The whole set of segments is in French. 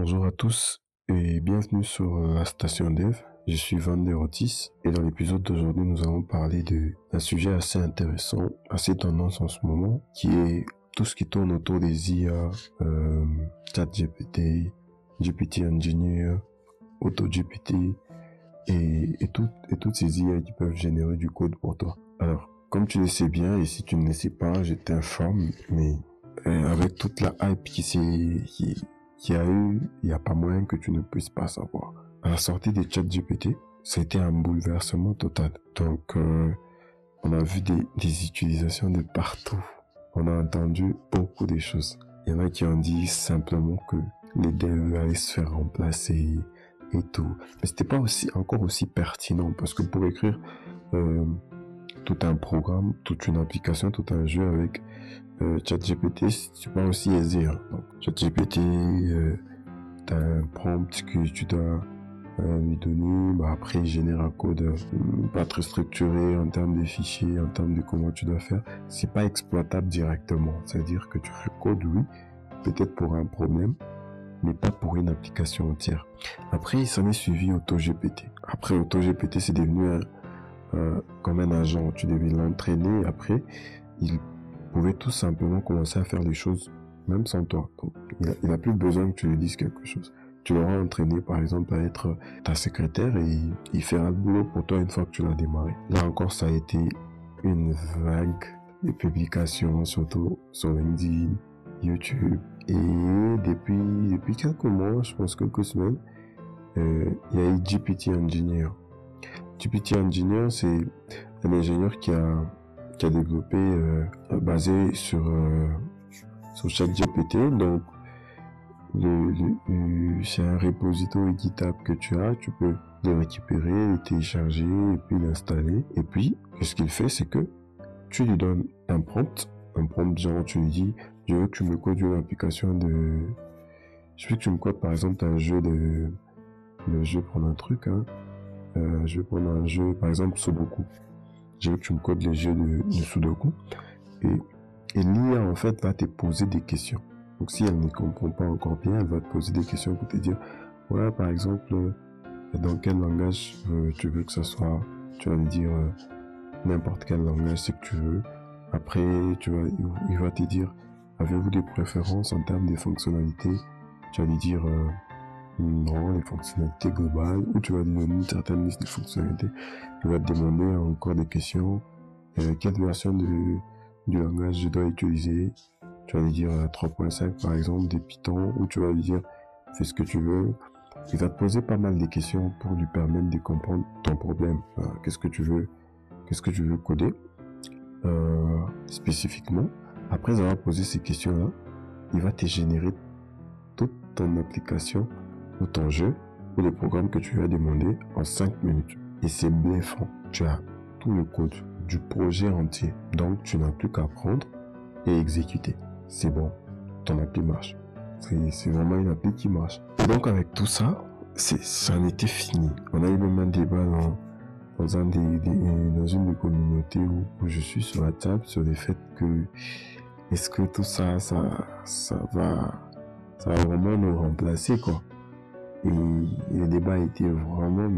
Bonjour à tous et bienvenue sur euh, la station Dev. Je suis Van der Otis et dans l'épisode d'aujourd'hui nous allons parler d'un sujet assez intéressant, assez tendance en ce moment, qui est tout ce qui tourne autour des IA, euh, ChatGPT, GPT Engineer, AutoGPT et, et, tout, et toutes ces IA qui peuvent générer du code pour toi. Alors, comme tu le sais bien et si tu ne le sais pas, je t'informe, mais euh, avec toute la hype qui s'est qui, qui a eu, il n'y a pas moyen que tu ne puisses pas savoir. À la sortie des chats GPT, c'était un bouleversement total. Donc, euh, on a vu des, des utilisations de partout. On a entendu beaucoup de choses. Il y en a qui ont dit simplement que les devs allaient se faire remplacer et tout. Mais c'était pas aussi, encore aussi pertinent parce que pour écrire euh, tout un programme, toute une application, tout un jeu avec euh, ChatGPT, c'est pas aussi aisé. Hein. Donc, ChatGPT, euh, t'as un prompt que tu dois euh, lui donner, bah après il génère un code euh, pas très structuré en termes de fichiers, en termes de comment tu dois faire. C'est pas exploitable directement. C'est-à-dire que tu fais code, oui, peut-être pour un problème, mais pas pour une application entière. Après, il s'en est suivi AutoGPT. Après, AutoGPT, c'est devenu un, comme un agent. Tu devais l'entraîner. Après, il pouvait tout simplement commencer à faire des choses même sans toi. il, a, plus besoin que tu lui dises quelque chose. Tu l'auras entraîné, par exemple, à être ta secrétaire et il fera le boulot pour toi une fois que tu l'as démarré. Là encore, ça a été une vague de publications, surtout sur LinkedIn, YouTube. Et depuis, depuis quelques mois, je pense quelques semaines, euh, il y a eu GPT Engineer. GPT Engineer, c'est un ingénieur qui a qui a développé euh, basé sur euh, sur. Donc le, c'est un repository GitHub que tu as, tu peux le récupérer, le télécharger et puis l'installer. Et puis, ce qu'il fait, c'est que tu lui donnes un prompt, un prompt genre tu lui dis, je veux que tu me codes une application de, je veux que tu me codes par exemple un jeu de, le jeu prendre un truc, hein, euh, je veux prendre un jeu par exemple Sudoku je veux que tu me codes les jeux de, de Sudoku. Et, et l'IA, en fait, va te poser des questions. Donc, si elle ne comprend pas encore bien, elle va te poser des questions pour te dire, ouais, par exemple, euh, dans quel langage euh, tu veux que ça soit. Tu vas lui dire n'importe quel langage, c'est que tu veux. Après, tu vas, il va te dire, avez-vous des préférences en termes de fonctionnalités? Tu vas lui dire, non, les fonctionnalités globales, ou tu vas donner une certaine liste de fonctionnalités. Il va te demander encore des questions. Quelle version de, du langage je dois utiliser? Tu vas lui dire 3.5 euh, par exemple, des Python, ou tu vas lui dire fais ce que tu veux. Il va te poser pas mal de questions pour lui permettre de comprendre ton problème. Euh, qu'est-ce que tu veux? Qu'est-ce que tu veux coder? Euh, spécifiquement Après avoir posé ces questions-là, il va te générer toute ton application ou ton jeu ou le programme que tu as demandé en 5 minutes. Et c'est bluffant. Tu as tout le code du projet entier. Donc tu n'as plus qu'à prendre et exécuter. C'est bon. Ton appli marche. C'est vraiment une appli qui marche. Donc avec tout ça, ça en était fini. On a eu même un débat dans, dans, un des, dans une des communautés où, où, je suis sur la table sur le fait que est-ce que tout ça, ça, ça va, ça va vraiment nous remplacer quoi. Et, le débat été vraiment,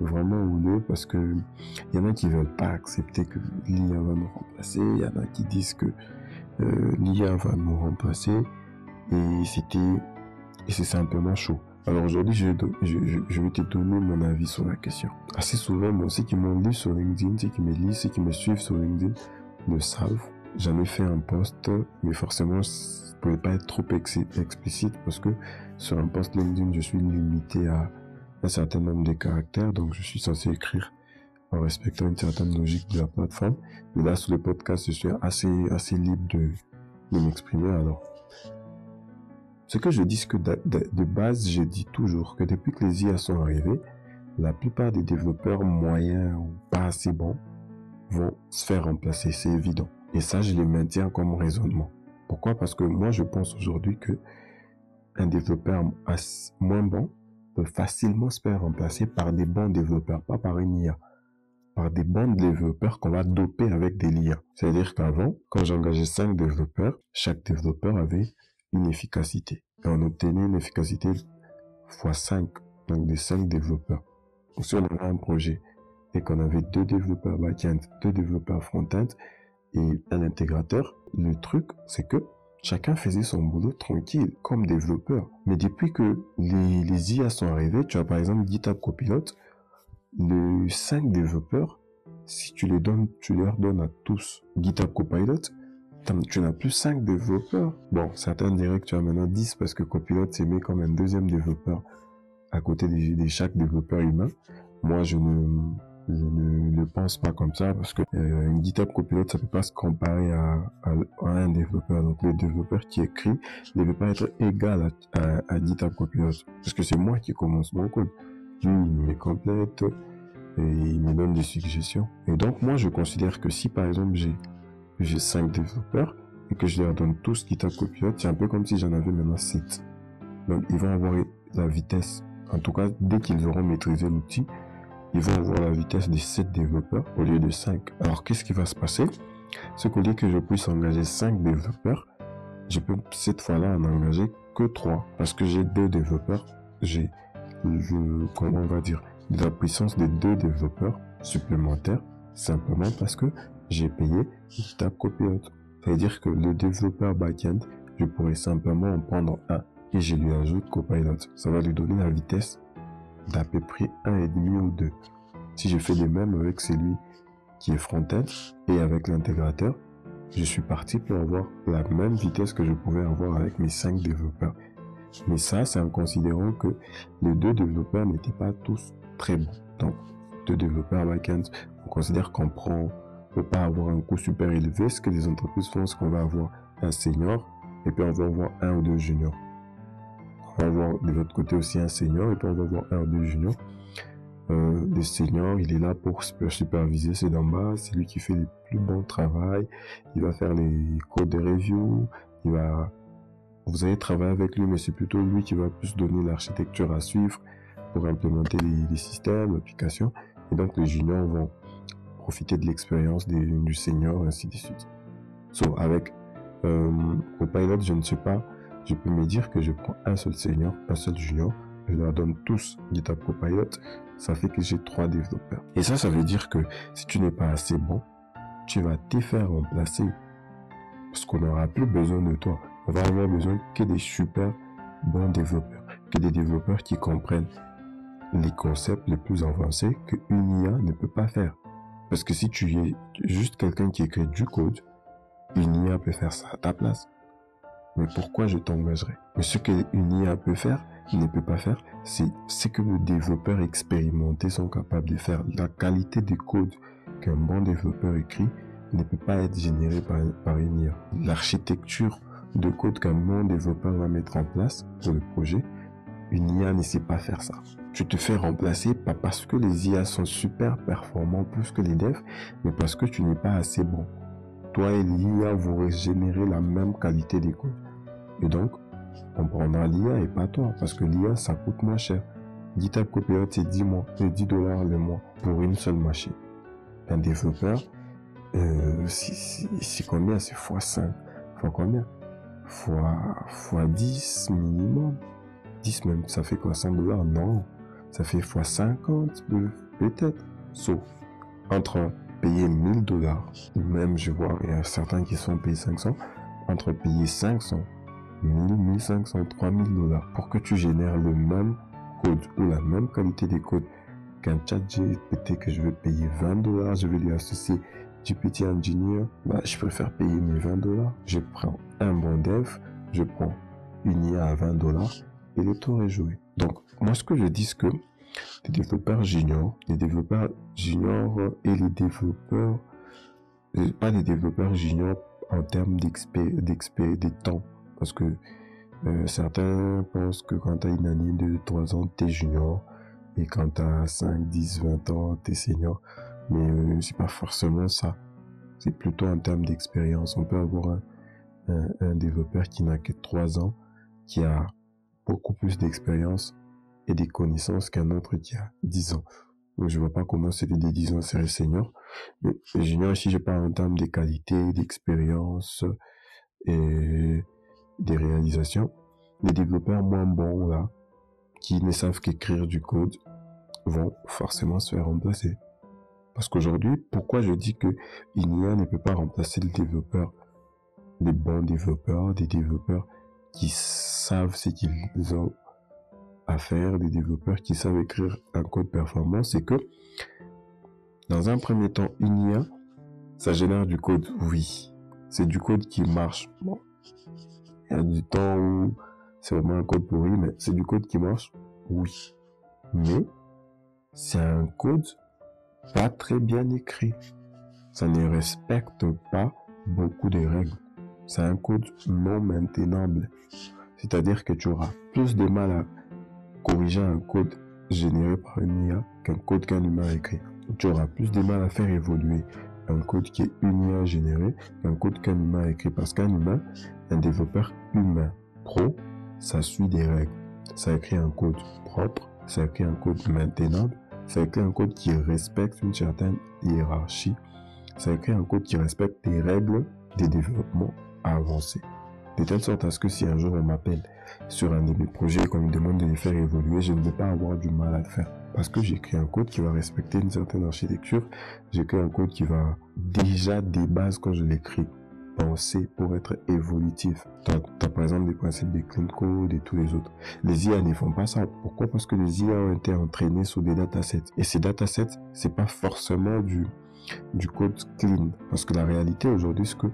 vraiment houleux parce que il y en a qui veulent pas accepter que l'IA va nous remplacer, il y en a qui disent que euh, l'IA va nous remplacer et c'était, c'est simplement chaud. Alors aujourd'hui, je, vais te donner mon avis sur la question. Assez souvent, moi, ceux qui m'ont lu sur LinkedIn, ceux qui me lisent, ceux qui me suivent sur LinkedIn, le savent. J'en ai fait un post, mais forcément, pouvais pas être trop explicite parce que sur un post LinkedIn, je suis limité à un certain nombre de caractères, donc je suis censé écrire en respectant une certaine logique de la plateforme. Mais là, sur le podcast, je suis assez, assez libre de, m'exprimer. Alors, ce que je dis, c'est que de, base, je dis toujours que depuis que les IA sont arrivés, la plupart des développeurs moyens ou pas assez bons vont se faire remplacer, c'est évident. Et ça, je les maintiens comme raisonnement. Pourquoi? Parce que moi, je pense aujourd'hui que un développeur moins bon peut facilement se faire remplacer par des bons développeurs, pas par une IA, par des bons développeurs qu'on va doper avec des liens. C'est-à-dire qu'avant, quand j'engageais cinq développeurs, chaque développeur avait une efficacité. Et on obtenait une efficacité x 5, donc de 5 développeurs. Si on avait un projet et qu'on avait deux développeurs back-end, deux développeurs front-end et un intégrateur, le truc, c'est que chacun faisait son boulot tranquille, comme développeur. Mais depuis que les, IA sont arrivés, tu as par exemple GitHub Copilot, les 5 développeurs, si tu les donnes, tu leur donnes à tous GitHub Copilot, tu n'as plus 5 développeurs. Bon, certains diraient que tu as maintenant 10 parce que Copilot s'est mis comme un deuxième développeur à côté de, chaque développeur humain. Moi, je ne, je ne le pense pas comme ça parce que euh, une GitHub Copilot, ça peut pas se comparer à, à, un développeur. Donc, le développeur qui écrit ne peut pas être égal à, à, GitHub Copilot parce que c'est moi qui commence mon code. Lui, il me complète et il me donne des suggestions. Et donc, moi, je considère que si, par exemple, j'ai j'ai 5 développeurs et que je leur donne tous GitHub Copilot, c'est un peu comme si j'en avais maintenant 7. Donc, ils vont avoir la vitesse. En tout cas, dès qu'ils auront maîtrisé l'outil, ils vont avoir la vitesse de 7 développeurs au lieu de 5. Alors, qu'est-ce qui va se passer? C'est qu'au lieu que je puisse engager 5 développeurs, je peux cette fois-là en engager que 3. Parce que j'ai deux développeurs. J'ai, comment on va dire, la puissance de deux développeurs supplémentaires. Simplement parce que j'ai payé GitHub Copilot. Ça veut dire que le développeur backend, je pourrais simplement en prendre un et je lui ajoute Copilot. Ça va lui donner la vitesse d'à peu près un et demi ou deux. Si je fais de même avec celui qui est front-end et avec l'intégrateur, je suis parti pour avoir la même vitesse que je pouvais avoir avec mes cinq développeurs. Mais ça, c'est en considérant que les deux développeurs n'étaient pas tous très bons. Donc, deux développeurs back-end, on considère qu'on prend peut pas avoir un coût super élevé. Ce que les entreprises font, c'est qu'on va avoir un senior et puis on va avoir un ou deux juniors. On va avoir de votre côté aussi un senior et puis on va avoir un ou deux juniors. Euh, le senior, il est là pour superviser c'est d'en bas, c'est lui qui fait le plus bon travail, il va faire les codes de review, il va, vous allez travailler avec lui, mais c'est plutôt lui qui va plus donner l'architecture à suivre pour implémenter les, les systèmes, l'application. Et donc les juniors vont profiter de l'expérience du senior, ainsi de suite. So, avec euh, Copilot, je ne sais pas, je peux me dire que je prends un seul senior, un seul junior, je leur donne tous GitHub Copilot, ça fait que j'ai trois développeurs. Et ça, ça veut dire que si tu n'es pas assez bon, tu vas te faire remplacer parce qu'on n'aura plus besoin de toi. On va avoir besoin que des super bons développeurs, que des développeurs qui comprennent les concepts les plus avancés qu'une IA ne peut pas faire. Parce que si tu es juste quelqu'un qui écrit du code, une IA peut faire ça à ta place. Mais pourquoi je t'engagerai Mais ce qu'une IA peut faire, ne peut pas faire, c'est ce que les développeurs expérimentés sont capables de faire. La qualité du code qu'un bon développeur écrit ne peut pas être générée par, par une IA. L'architecture de code qu'un bon développeur va mettre en place pour le projet, une IA ne sait pas faire ça tu te fais remplacer pas parce que les IA sont super performants plus que les devs, mais parce que tu n'es pas assez bon. Toi et l'IA, vous générer la même qualité d'écoute. Et donc, on prendra l'IA et pas toi, parce que l'IA, ça coûte moins cher. GitHub Copilot, c'est 10 mois, c'est 10 dollars le mois pour une seule machine. Un développeur, euh, c'est combien? C'est x5. Fois combien? Fois, fois 10 minimum. 10 même, ça fait quoi? 100 dollars? Non ça fait fois 50 peut-être. Sauf entre payer 1000 dollars, ou même je vois, il y a certains qui sont payés 500, entre payer 500, 1000, 1500, 3000 dollars pour que tu génères le même code ou la même qualité de code qu'un chat GPT que je veux payer 20 dollars, je vais lui associer GPT Engineer, bah, je préfère payer mes 20 dollars. Je prends un bon dev, je prends une IA à 20 dollars et le tour est joué. Donc, moi, ce que je dis, c'est que les développeurs juniors, les développeurs juniors et les développeurs, euh, pas les développeurs juniors en termes d'expé, de temps, parce que euh, certains pensent que quand tu as une année de 3 ans, tu es junior, et quand tu as 5, 10, 20 ans, tu es senior. Mais euh, c'est pas forcément ça. C'est plutôt en termes d'expérience. On peut avoir un, un développeur qui n'a que 3 ans, qui a beaucoup plus d'expérience et des connaissances qu'un autre qui a 10 ans. Donc je vois pas comment celui des 10 ans serait senior. Mais junior ici, je parle en termes de qualité, d'expérience et des réalisations, les développeurs moins bons là, qui ne savent qu'écrire du code, vont forcément se faire remplacer. Parce qu'aujourd'hui, pourquoi je dis que une ne peut pas remplacer le développeur, des bons développeurs, des développeurs qui savent ce qu'ils ont à faire, des développeurs qui savent écrire un code performant, c'est que dans un premier temps, une IA, ça génère du code, oui. C'est du code qui marche. Bon. Il y a du temps où c'est vraiment un code pourri, mais c'est du code qui marche, oui. Mais c'est un code pas très bien écrit. Ça ne respecte pas beaucoup de règles. C'est un code non maintenable. C'est-à-dire que tu auras plus de mal à corriger un code généré par une IA qu'un code qu'un humain a écrit. Tu auras plus de mal à faire évoluer un code qui est une IA généré qu'un code qu'un humain a écrit. Parce qu'un humain, un développeur humain pro, ça suit des règles. Ça écrit un code propre, ça écrit un code maintenable, ça écrit un code qui respecte une certaine hiérarchie, ça écrit un code qui respecte des règles des développements avancés. De telle sorte à ce que si un jour on m'appelle sur un de mes projets et qu'on me demande de les faire évoluer, je ne vais pas avoir du mal à le faire. Parce que j'écris un code qui va respecter une certaine architecture. J'écris un code qui va déjà des bases quand je l'écris penser pour être évolutif. Tu as, par exemple des principes de clean code et tous les autres. Les IA ne font pas ça. Pourquoi? Parce que les IA ont été entraînés sur des datasets. Et ces datasets, c'est pas forcément du, du code clean. Parce que la réalité aujourd'hui, c'est que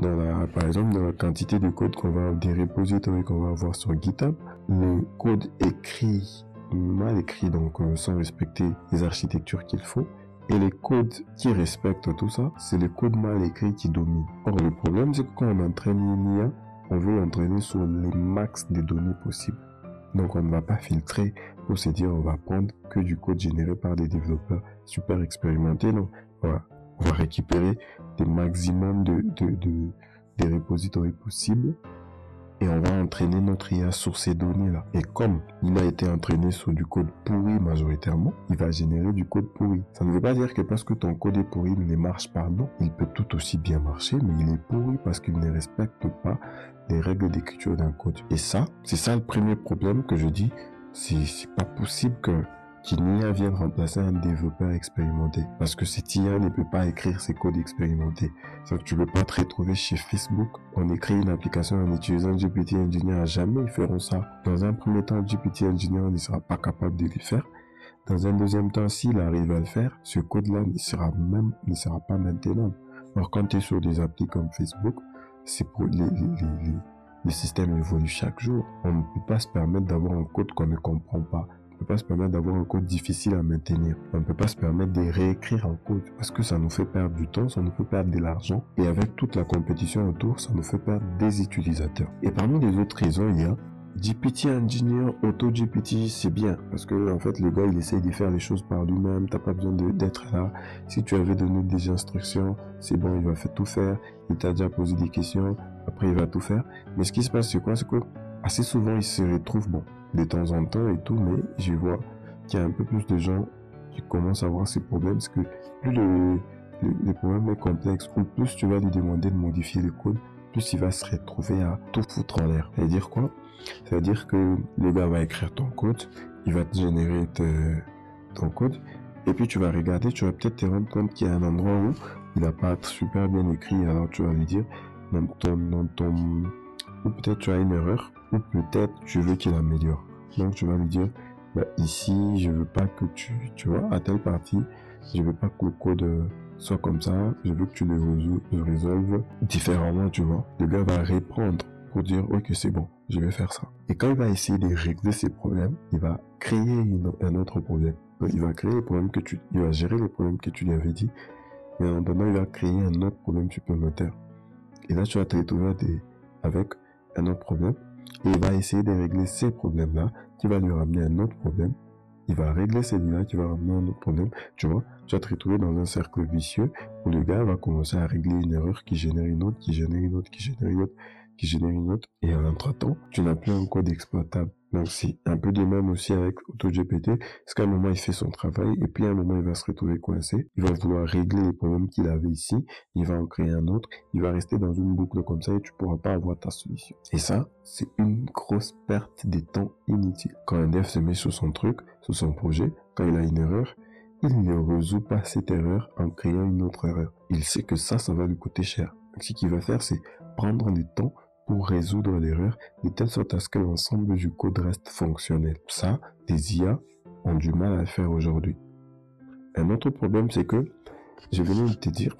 par exemple, dans la quantité de code qu'on va, des repositories qu'on va avoir sur GitHub, le code écrit, mal écrit, donc euh, sans respecter les architectures qu'il faut, et les codes qui respectent tout ça, c'est les codes mal écrits qui dominent. Or, le problème, c'est que quand on entraîne une IA, on veut l'entraîner sur les max de données possibles. Donc, on ne va pas filtrer pour se dire on va prendre que du code généré par des développeurs super expérimentés. Non, voilà. On va récupérer des maximums de, de, repositories possibles et on va entraîner notre IA sur ces données-là. Et comme il a été entraîné sur du code pourri majoritairement, il va générer du code pourri. Ça ne veut pas dire que parce que ton code est pourri, il ne marche pas. Non, il peut tout aussi bien marcher, mais il est pourri parce qu'il ne respecte pas les règles d'écriture d'un code. Et ça, c'est ça le premier problème que je dis. C'est pas possible que qu'une IA vienne remplacer un développeur expérimenté. Parce que cette IA ne peut pas écrire ses codes expérimentés. C'est que tu ne peux pas te retrouver chez Facebook. On écrit une application en utilisant GPT Engineer. Jamais ils feront ça. Dans un premier temps, GPT Engineer ne sera pas capable de le faire. Dans un deuxième temps, s'il arrive à le faire, ce code-là ne sera même, ne sera pas maintenable. Alors quand tu es sur des applis comme Facebook, les, les, les, les systèmes évoluent chaque jour. On ne peut pas se permettre d'avoir un code qu'on ne comprend pas peut pas se permettre d'avoir un code difficile à maintenir. On ne peut pas se permettre de réécrire un code parce que ça nous fait perdre du temps, ça nous fait perdre de l'argent et avec toute la compétition autour, ça nous fait perdre des utilisateurs. Et parmi les autres raisons, il y a GPT Engineer, Auto GPT, c'est bien parce que en fait le gars il essaye de faire les choses par lui-même, t'as pas besoin d'être là. Si tu avais donné des instructions, c'est bon, il va faire tout faire. Il t'a déjà posé des questions, après il va tout faire. Mais ce qui se passe c'est quoi? C'est que assez souvent il se retrouve bon de temps en temps et tout, mais je vois qu'il y a un peu plus de gens qui commencent à avoir ces problèmes, parce que plus le, le, problème est complexe, ou plus tu vas lui demander de modifier le code, plus il va se retrouver à tout foutre en l'air. C'est-à-dire quoi? C'est-à-dire que le gars va écrire ton code, il va te générer ton code, et puis tu vas regarder, tu vas peut-être te rendre compte qu'il y a un endroit où il n'a pas super bien écrit, alors tu vas lui dire, dans ton, dans ton, ou peut-être tu as une erreur, ou peut-être tu veux qu'il améliore. Donc tu vas lui dire, bah, ici, je veux pas que tu, tu vois, à telle partie, je veux pas que le code soit comme ça, je veux que tu le résolves différemment, tu vois. Le gars va répondre pour dire, ok, c'est bon, je vais faire ça. Et quand il va essayer de régler ses problèmes, il va créer un autre problème. il va créer les problèmes que tu, il va gérer les problèmes que tu lui avais dit, mais en attendant, il va créer un autre problème supplémentaire. Et là, tu vas te retrouver avec un autre problème et il va essayer de régler ces problèmes-là qui va lui ramener un autre problème. Il va régler celui-là qui va ramener un autre problème. Tu vois, tu vas te retrouver dans un cercle vicieux où le gars va commencer à régler une erreur qui génère une autre, qui génère une autre, qui génère une autre. qui génère une autre. Et en entre-temps, tu n'as plus un code exploitable. Donc c'est un peu de même aussi avec AutoGPT, parce qu'à un moment il fait son travail et puis à un moment il va se retrouver coincé, il va vouloir régler les problèmes qu'il avait ici, il va en créer un autre, il va rester dans une boucle comme ça et tu pourras pas avoir ta solution. Et ça, c'est une grosse perte de temps inutile. Quand un dev se met sur son truc, sur son projet, quand il a une erreur, il ne résout pas cette erreur en créant une autre erreur. Il sait que ça, ça va lui coûter cher. Donc, ce qu'il va faire, c'est prendre du temps pour résoudre l'erreur de telle sorte à ce que l'ensemble du code reste fonctionnel. Ça, les IA ont du mal à le faire aujourd'hui. Un autre problème, c'est que je venais de te dire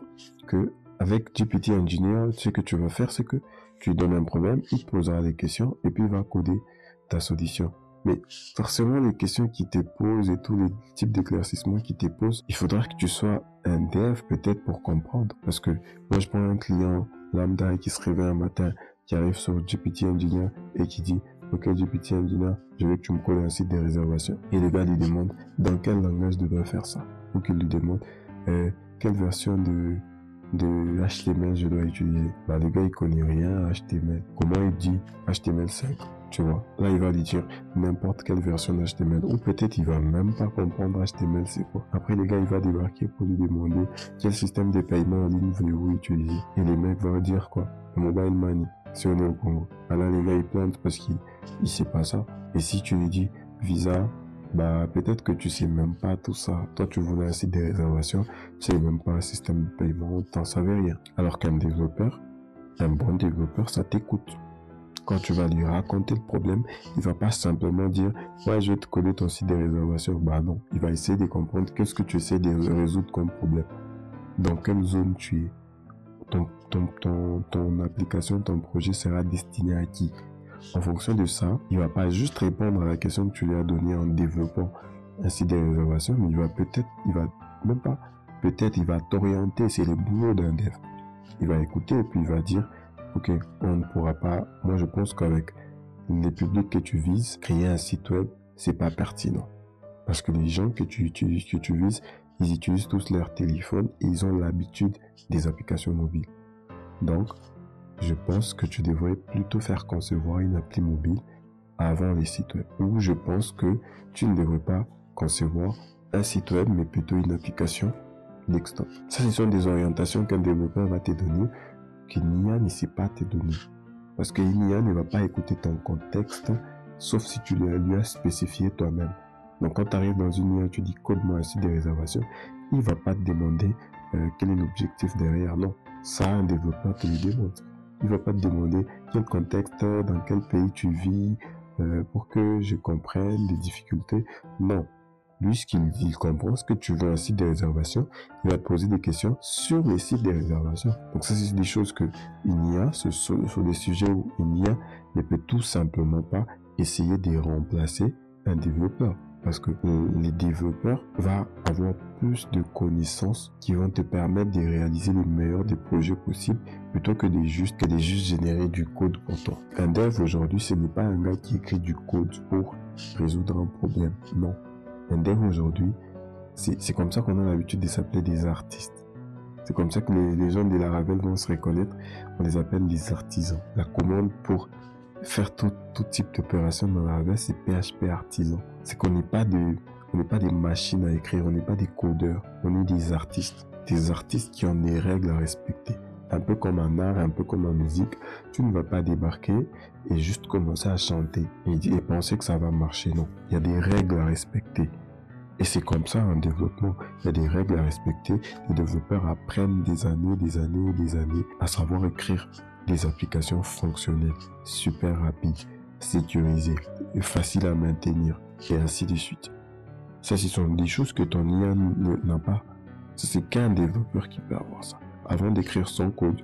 que avec GPT Engineer, ce que tu vas faire, c'est que tu donnes un problème, il posera des questions et puis il va coder ta solution. Mais forcément, les questions qui te posent et tous les types d'éclaircissements qui te posent, il faudra que tu sois un dev peut-être pour comprendre. Parce que moi, je prends un client lambda qui se réveille un matin, qui arrive sur GPT Engineer et qui dit Ok, GPT Engineer, je veux que tu me colles un site de réservation. Et le gars lui demande dans quel langage je dois faire ça? Ou qu'il lui demande euh, quelle version de, de HTML je dois utiliser? Bah, le gars, il connaît rien à HTML. Comment il dit HTML5 tu vois? Là, il va lui dire n'importe quelle version d'HTML. Ou peut-être il va même pas comprendre HTML, c'est quoi. Après, le gars, il va débarquer pour lui demander quel système de paiement en ligne voulez-vous utiliser? Et les mecs vont dire quoi? Le mobile money si on est au Congo. Ah là, les gars, ils parce qu'ils ne sait pas ça. Et si tu lui dis Visa, bah, peut-être que tu sais même pas tout ça. Toi, tu voulais un site de réservation, tu sais même pas un système de paiement, t'en savais rien. Alors qu'un développeur, un bon développeur, ça t'écoute. Quand tu vas lui raconter le problème, il va pas simplement dire, ouais, je te coller ton site de réservation. Bah non, il va essayer de comprendre qu'est-ce que tu essaies de résoudre comme problème. Dans quelle zone tu es ton, ton, ton, application, ton projet sera destiné à qui? En fonction de ça, il va pas juste répondre à la question que tu lui as donnée en développant un site de réservation, mais il va peut-être, il va même pas, peut-être il va t'orienter, c'est le boulot d'un dev. Il va écouter et puis il va dire, ok, on ne pourra pas, moi je pense qu'avec les publics que tu vises, créer un site web, c'est pas pertinent. Parce que les gens que tu, utilises, que tu vises, ils utilisent tous leur téléphone et ils ont l'habitude des applications mobiles. Donc, je pense que tu devrais plutôt faire concevoir une appli mobile avant les sites web. Ou je pense que tu ne devrais pas concevoir un site web, mais plutôt une application desktop. Ça, ce sont des orientations qu'un développeur va te donner, qu'une IA ne sait pas te donner. Parce qu'une IA ne va pas écouter ton contexte, sauf si tu lui as spécifié toi-même. Donc quand tu arrives dans une IA, tu dis code-moi un site de réservation, il va pas te demander euh, quel est l'objectif derrière. Non, ça un développeur te le demande. Il va pas te demander quel contexte, dans quel pays tu vis, euh, pour que je comprenne les difficultés. Non. Lui, ce qu'il il comprend, ce que tu veux un site de réservation, il va te poser des questions sur les sites de réservation. Donc ça, c'est des choses que une IA, sur, sur des sujets où une ne peut tout simplement pas essayer de remplacer un développeur parce que les développeurs vont avoir plus de connaissances qui vont te permettre de réaliser le meilleur des projets possibles plutôt que de juste, que de juste générer du code pour toi. Un dev aujourd'hui, ce n'est pas un gars qui écrit du code pour résoudre un problème. Non. Un dev aujourd'hui, c'est comme ça qu'on a l'habitude de s'appeler des artistes. C'est comme ça que les, les gens de la Ravel vont se reconnaître. On les appelle les artisans. La commande pour faire tout, tout type d'opération dans la web, c'est PHP artisan. C'est qu'on n'est pas n'est pas des machines à écrire, on n'est pas des codeurs, on est des artistes. Des artistes qui ont des règles à respecter. Un peu comme en art, un peu comme en musique, tu ne vas pas débarquer et juste commencer à chanter et, et penser que ça va marcher. Non, il y a des règles à respecter. Et c'est comme ça en développement. Il y a des règles à respecter. Les développeurs apprennent des années, des années, des années à savoir écrire des applications fonctionnelles, super rapides, sécurisées, et faciles à maintenir, et ainsi de suite. Ça, ce sont des choses que ton IA n'a pas. C'est qu'un développeur qui peut avoir ça. Avant d'écrire son code,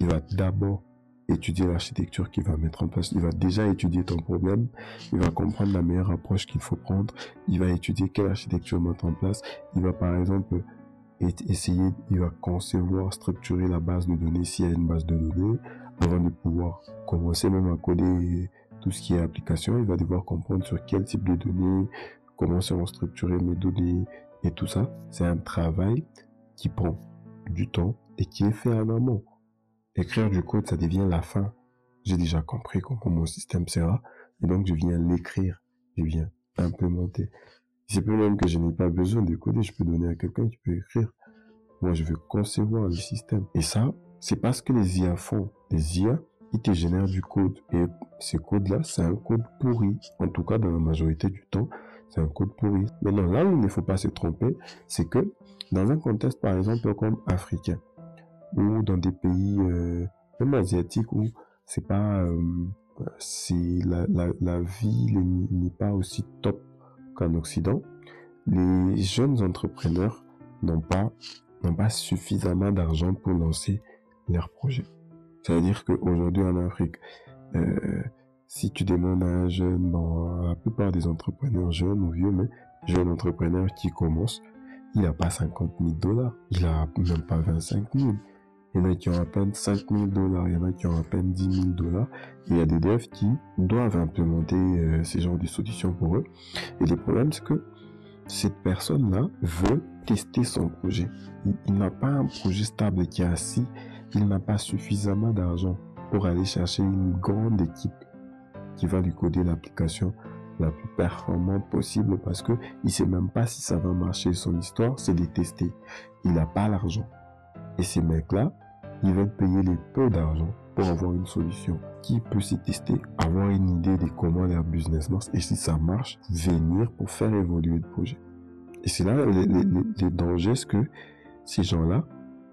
il va d'abord étudier l'architecture qu'il va mettre en place. Il va déjà étudier ton problème. Il va comprendre la meilleure approche qu'il faut prendre. Il va étudier quelle architecture mettre en place. Il va par exemple essayer, il va concevoir, structurer la base de données s'il y a une base de données, avant de pouvoir commencer même à coder tout ce qui est application, il va devoir comprendre sur quel type de données, comment seront structurées mes données et tout ça. C'est un travail qui prend du temps et qui est fait en amont. Écrire du code, ça devient la fin. j'ai déjà compris comment mon système sera, et donc je viens l'écrire, je viens implémenter. C'est peut même que je n'ai pas besoin de coder, je peux donner à quelqu'un qui peut écrire. Moi, je veux concevoir le système. Et ça, c'est parce que les IA font. Les IA, ils te génèrent du code. Et ce code-là, c'est un code pourri. En tout cas, dans la majorité du temps, c'est un code pourri. Maintenant, là où il ne faut pas se tromper, c'est que dans un contexte, par exemple, comme africain, ou dans des pays, euh, même asiatiques, où c'est pas, euh, la, la, la vie n'est pas aussi top qu'en Occident, les jeunes entrepreneurs n'ont pas, suffisamment d'argent pour lancer leur projet. C'est-à-dire qu'aujourd'hui en Afrique, euh, si tu demandes à un jeune, bon, la plupart des entrepreneurs jeunes ou vieux, mais jeunes entrepreneurs qui commencent, il n'a pas 50 000 dollars, il a même pas 25 000. Il y en a qui ont à peine 5 000 dollars, il y en a qui ont à peine 10 000 dollars. Il y a des devs qui doivent implémenter euh, ces genres de solutions pour eux. Et le problème, c'est que cette personne-là veut tester son projet. Il, n'a pas un projet stable qui est assis. Il n'a pas suffisamment d'argent pour aller chercher une grande équipe qui va lui coder l'application la plus performante possible parce que il sait même pas si ça va marcher. Son histoire, c'est de tester. Il n'a pas l'argent. Et ces mecs-là, ils veulent payer les peu d'argent pour avoir une solution qui peut s'y tester, avoir une idée de comment leur business marche et si ça marche, venir pour faire évoluer le projet. Et c'est là les, les, les dangers, que ces gens-là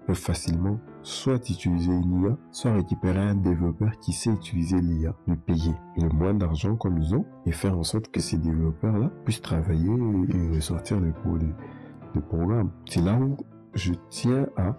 peuvent facilement soit utiliser une IA, soit récupérer un développeur qui sait utiliser l'IA, lui payer le moins d'argent comme ils ont et faire en sorte que ces développeurs-là puissent travailler et ressortir le, le programme. C'est là où je tiens à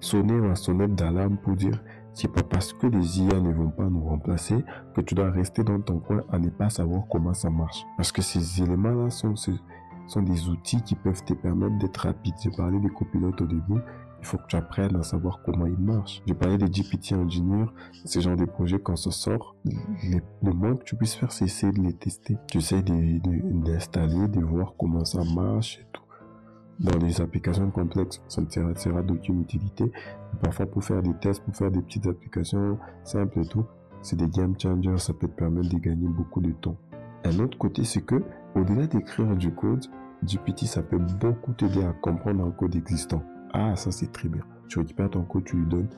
sonner ma sonnette d'alarme pour dire c'est pas parce que les IA ne vont pas nous remplacer que tu dois rester dans ton coin à ne pas savoir comment ça marche. Parce que ces éléments-là sont, sont des outils qui peuvent te permettre d'être rapide. J'ai parlé des copilotes au début. Il faut que tu apprennes à savoir comment ils marchent. J'ai parlé des GPT Engineer, ce genre de projets quand ça sort. le moins que tu puisses faire, c'est essayer de les tester. Tu essaies d'installer, de, de voir comment ça marche et tout dans les applications complexes, ça ne sera, d'aucune utilité. Parfois, pour faire des tests, pour faire des petites applications simples et tout, c'est des game changers, ça peut te permettre de gagner beaucoup de temps. Un autre côté, c'est que, au-delà d'écrire du code, GPT, ça peut beaucoup t'aider à comprendre un code existant. Ah, ça c'est très bien. Tu récupères ton code, tu lui donnes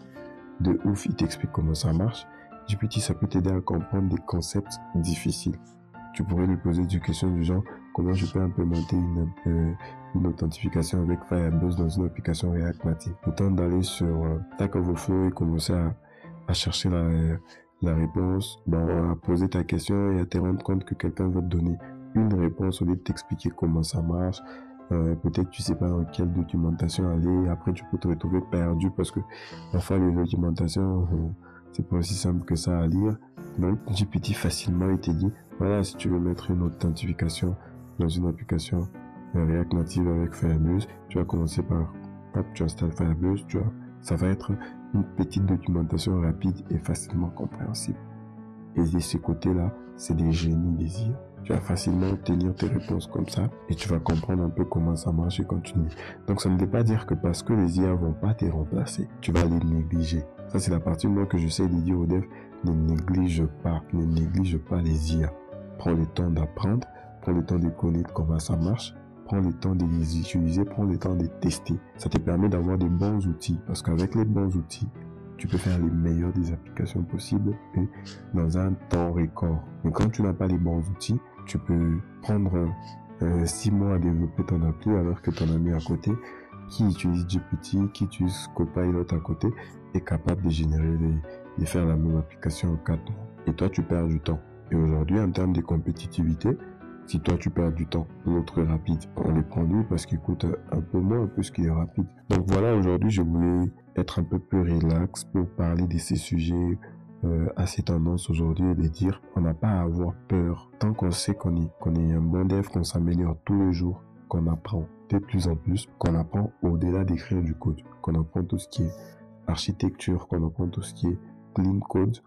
de ouf, il t'explique comment ça marche. GPT, ça peut t'aider à comprendre des concepts difficiles. Tu pourrais lui poser des questions du genre, comment je peux implémenter une, euh, une authentification avec Firebase dans une application React Native. Autant d'aller sur euh, Overflow et commencer à, chercher la, réponse, ben, à poser ta question et à te rendre compte que quelqu'un va te donner une réponse au lieu de t'expliquer comment ça marche. Euh, peut-être tu sais pas dans quelle documentation aller. Après, tu peux te retrouver perdu parce que parfois les documentations, euh, c'est pas aussi simple que ça à lire. Donc, GPT facilement, il te dit, voilà, si tu veux mettre une authentification dans une application React Native avec Firebase. Tu vas commencer par, hop, tu installes Firebase, tu vois, ça va être une petite documentation rapide et facilement compréhensible. Et de ce côté-là, c'est des génies des IA. Tu vas facilement obtenir tes réponses comme ça et tu vas comprendre un peu comment ça marche et continuer. Donc ça ne veut pas dire que parce que les IA vont pas te remplacer, tu vas les négliger. Ça c'est la partie moi que j'essaie de dire aux devs, ne néglige pas, ne néglige pas les IA. Prends le temps d'apprendre, prends le temps de connaître comment ça marche prends le temps de les utiliser, prends le temps de tester. Ça te permet d'avoir des bons outils parce qu'avec les bons outils, tu peux faire les meilleures des applications possibles et dans un temps record. Mais quand tu n'as pas les bons outils, tu peux prendre euh, six mois à développer ton appli alors que ton ami à côté qui utilise GPT, qui utilise Copilot à côté est capable de générer, de faire la même application en quatre mois. Et toi, tu perds du temps. Et aujourd'hui, en termes de compétitivité, si toi tu perds du temps, l'autre est rapide, on les prend lui parce qu'il coûte un peu moins plus qu'il est rapide. Donc voilà, aujourd'hui je voulais être un peu plus relax pour parler de ces sujets euh, assez tendance aujourd'hui et de dire on n'a pas à avoir peur tant qu'on sait qu'on est, qu'on est un bon dev, qu'on s'améliore tous les jours, qu'on apprend de plus en plus, qu'on apprend au-delà d'écrire du code, qu'on apprend tout ce qui est architecture, qu'on apprend tout ce qui est clean code.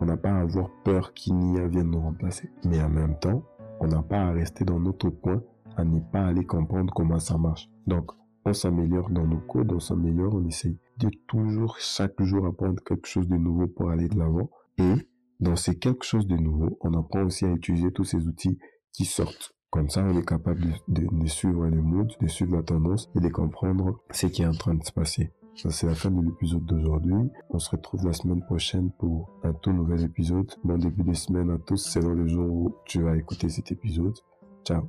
On n'a pas à avoir peur qu'une IA vienne nous remplacer. Mais en même temps, on n'a pas à rester dans notre coin, à ne pas aller comprendre comment ça marche. Donc, on s'améliore dans nos codes, on s'améliore, on essaye de toujours chaque jour apprendre quelque chose de nouveau pour aller de l'avant. Et dans ces quelque chose de nouveau, on apprend aussi à utiliser tous ces outils qui sortent. Comme ça, on est capable de, de, suivre le mood, de suivre la tendance et de comprendre ce qui est en train de se passer. Ça, c'est la fin de l'épisode d'aujourd'hui. On se retrouve la semaine prochaine pour un tout nouvel épisode. Bon début de semaine à tous, selon le jour où tu vas écouter cet épisode. Ciao